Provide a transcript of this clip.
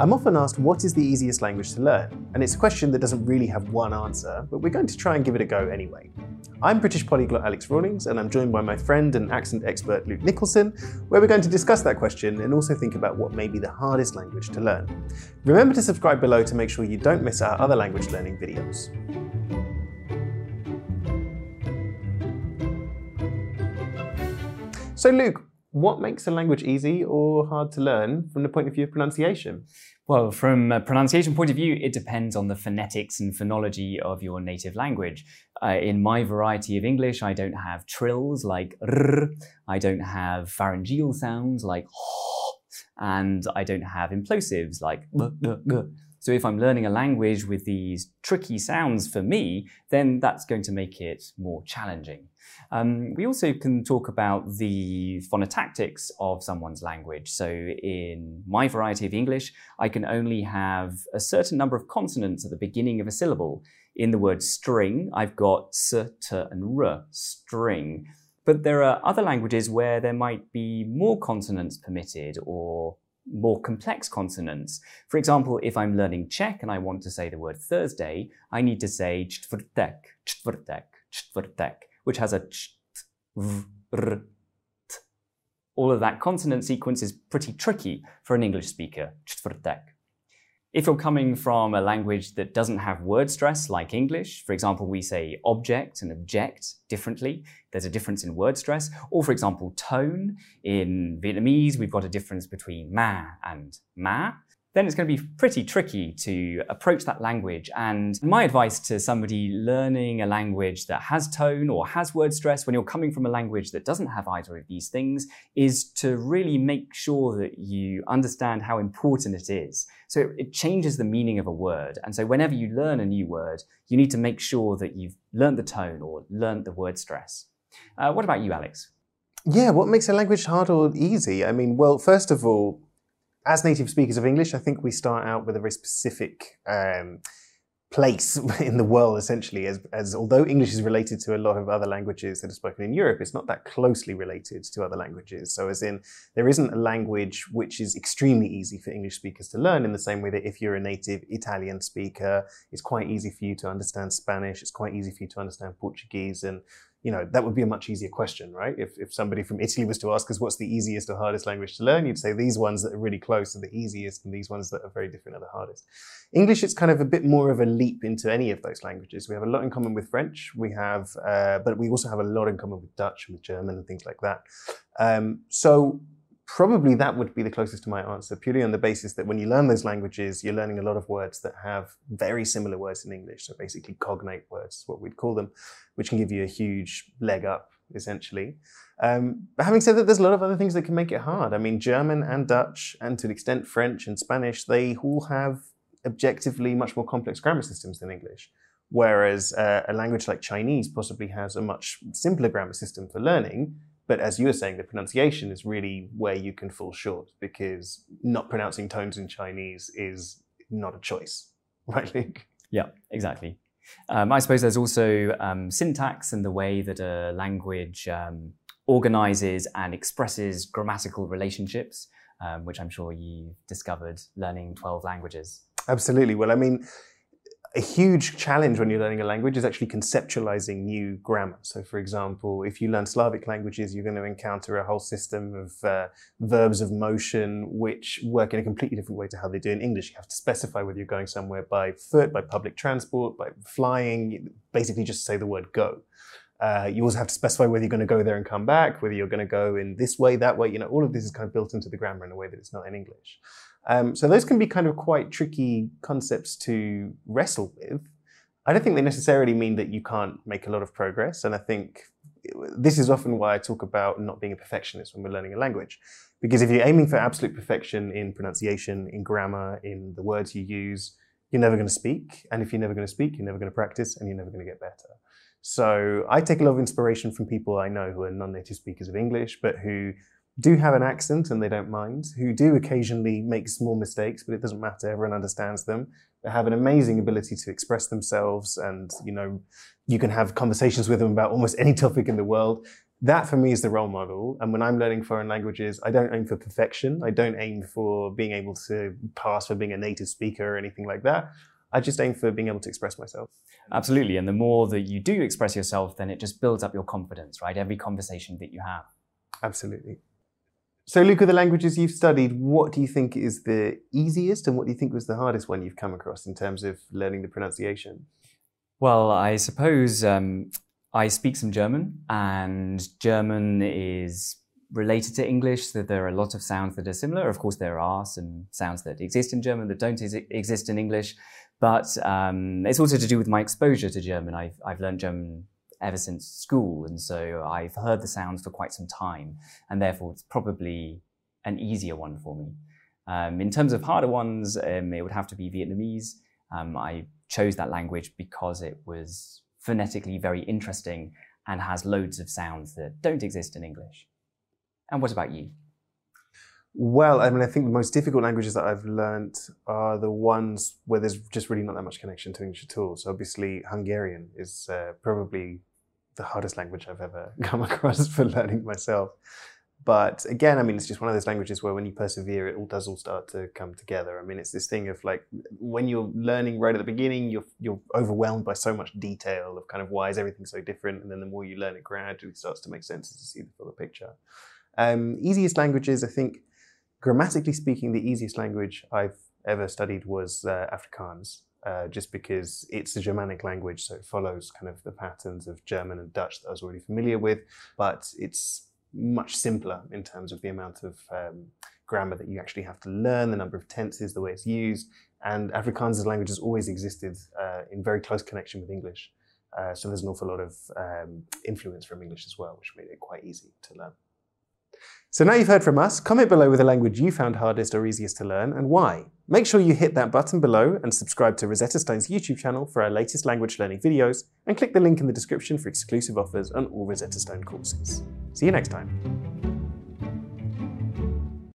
I'm often asked what is the easiest language to learn, and it's a question that doesn't really have one answer, but we're going to try and give it a go anyway. I'm British polyglot Alex Rawlings, and I'm joined by my friend and accent expert Luke Nicholson, where we're going to discuss that question and also think about what may be the hardest language to learn. Remember to subscribe below to make sure you don't miss our other language learning videos. So, Luke, what makes a language easy or hard to learn from the point of view of pronunciation? Well, from a pronunciation point of view, it depends on the phonetics and phonology of your native language. Uh, in my variety of English, I don't have trills like r, I don't have pharyngeal sounds like and I don't have implosives like So if I'm learning a language with these tricky sounds for me, then that's going to make it more challenging. Um, we also can talk about the phonotactics of someone's language. So in my variety of English, I can only have a certain number of consonants at the beginning of a syllable. In the word string, I've got s, t, and r, string. But there are other languages where there might be more consonants permitted or more complex consonants. For example, if I'm learning Czech and I want to say the word Thursday, I need to say čtvrtek, čtvrtek, čtvrtek which has a. All of that consonant sequence is pretty tricky for an English speaker. Čtvrtek. If you're coming from a language that doesn't have word stress like English, for example, we say object and object differently, there's a difference in word stress. Or for example, tone. In Vietnamese, we've got a difference between ma and ma then it's going to be pretty tricky to approach that language. And my advice to somebody learning a language that has tone or has word stress when you're coming from a language that doesn't have either of these things is to really make sure that you understand how important it is. So it changes the meaning of a word. And so whenever you learn a new word, you need to make sure that you've learned the tone or learned the word stress. Uh, what about you, Alex? Yeah, what makes a language hard or easy? I mean, well, first of all, as native speakers of English, I think we start out with a very specific um, place in the world, essentially, as, as although English is related to a lot of other languages that are spoken in Europe, it's not that closely related to other languages. So, as in, there isn't a language which is extremely easy for English speakers to learn in the same way that if you're a native Italian speaker, it's quite easy for you to understand Spanish, it's quite easy for you to understand Portuguese, and you know, that would be a much easier question, right? If, if somebody from Italy was to ask us what's the easiest or hardest language to learn, you'd say these ones that are really close are the easiest and these ones that are very different are the hardest. English, it's kind of a bit more of a leap into any of those languages. We have a lot in common with French. We have, uh, but we also have a lot in common with Dutch and with German and things like that. Um, so probably that would be the closest to my answer, purely on the basis that when you learn those languages, you're learning a lot of words that have very similar words in English. So basically, cognate words, is what we'd call them, which can give you a huge leg up, essentially. Um, but having said that, there's a lot of other things that can make it hard. I mean, German and Dutch, and to an extent French and Spanish, they all have objectively much more complex grammar systems than English. Whereas uh, a language like Chinese possibly has a much simpler grammar system for learning, but as you were saying, the pronunciation is really where you can fall short because not pronouncing tones in Chinese is not a choice, right, Luke? Yeah, exactly. Um, I suppose there's also um, syntax and the way that a language um, organizes and expresses grammatical relationships, um, which I'm sure you've discovered learning 12 languages. Absolutely. Well, I mean, a huge challenge when you're learning a language is actually conceptualizing new grammar. So, for example, if you learn Slavic languages, you're going to encounter a whole system of uh, verbs of motion which work in a completely different way to how they do in English. You have to specify whether you're going somewhere by foot, by public transport, by flying, basically just say the word go. Uh, you also have to specify whether you're going to go there and come back, whether you're going to go in this way, that way. You know, all of this is kind of built into the grammar in a way that it's not in English. Um, so those can be kind of quite tricky concepts to wrestle with. I don't think they necessarily mean that you can't make a lot of progress. And I think this is often why I talk about not being a perfectionist when we're learning a language. Because if you're aiming for absolute perfection in pronunciation, in grammar, in the words you use, you're never going to speak. And if you're never going to speak, you're never going to practice and you're never going to get better. So I take a lot of inspiration from people I know who are non native speakers of English, but who do have an accent and they don't mind, who do occasionally make small mistakes, but it doesn't matter, everyone understands them. They have an amazing ability to express themselves and, you know, you can have conversations with them about almost any topic in the world. that for me is the role model. And when I'm learning foreign languages, I don't aim for perfection. I don't aim for being able to pass for being a native speaker or anything like that. I just aim for being able to express myself. Absolutely. And the more that you do express yourself, then it just builds up your confidence, right? Every conversation that you have. Absolutely. So, Luca, the languages you've studied, what do you think is the easiest and what do you think was the hardest one you've come across in terms of learning the pronunciation? Well, I suppose um, I speak some German, and German is related to English, so there are a lot of sounds that are similar. Of course, there are some sounds that exist in German that don't exist in English, but um, it's also to do with my exposure to German. I've, I've learned German ever since school, and so I've heard the sounds for quite some time, and therefore it's probably an easier one for me. Um, in terms of harder ones, um, it would have to be Vietnamese. Um, I chose that language because it was phonetically very interesting and has loads of sounds that don't exist in English. And what about you? Well, I mean, I think the most difficult languages that I've learned are the ones where there's just really not that much connection to English at all. So obviously, Hungarian is uh, probably the hardest language I've ever come across for learning myself. But again, I mean, it's just one of those languages where when you persevere, it all does all start to come together. I mean, it's this thing of like when you're learning right at the beginning, you're you're overwhelmed by so much detail of kind of why is everything so different, and then the more you learn, it gradually starts to make sense to see the fuller picture. Um, easiest languages, I think, grammatically speaking, the easiest language I've ever studied was uh, Afrikaans. Uh, just because it's a Germanic language, so it follows kind of the patterns of German and Dutch that I was already familiar with, but it's much simpler in terms of the amount of um, grammar that you actually have to learn, the number of tenses, the way it's used. And Afrikaans as a language has always existed uh, in very close connection with English. Uh, so there's an awful lot of um, influence from English as well, which made it quite easy to learn. So now you've heard from us, comment below with a language you found hardest or easiest to learn and why. Make sure you hit that button below and subscribe to Rosetta Stone's YouTube channel for our latest language learning videos and click the link in the description for exclusive offers on all Rosetta Stone courses. See you next time.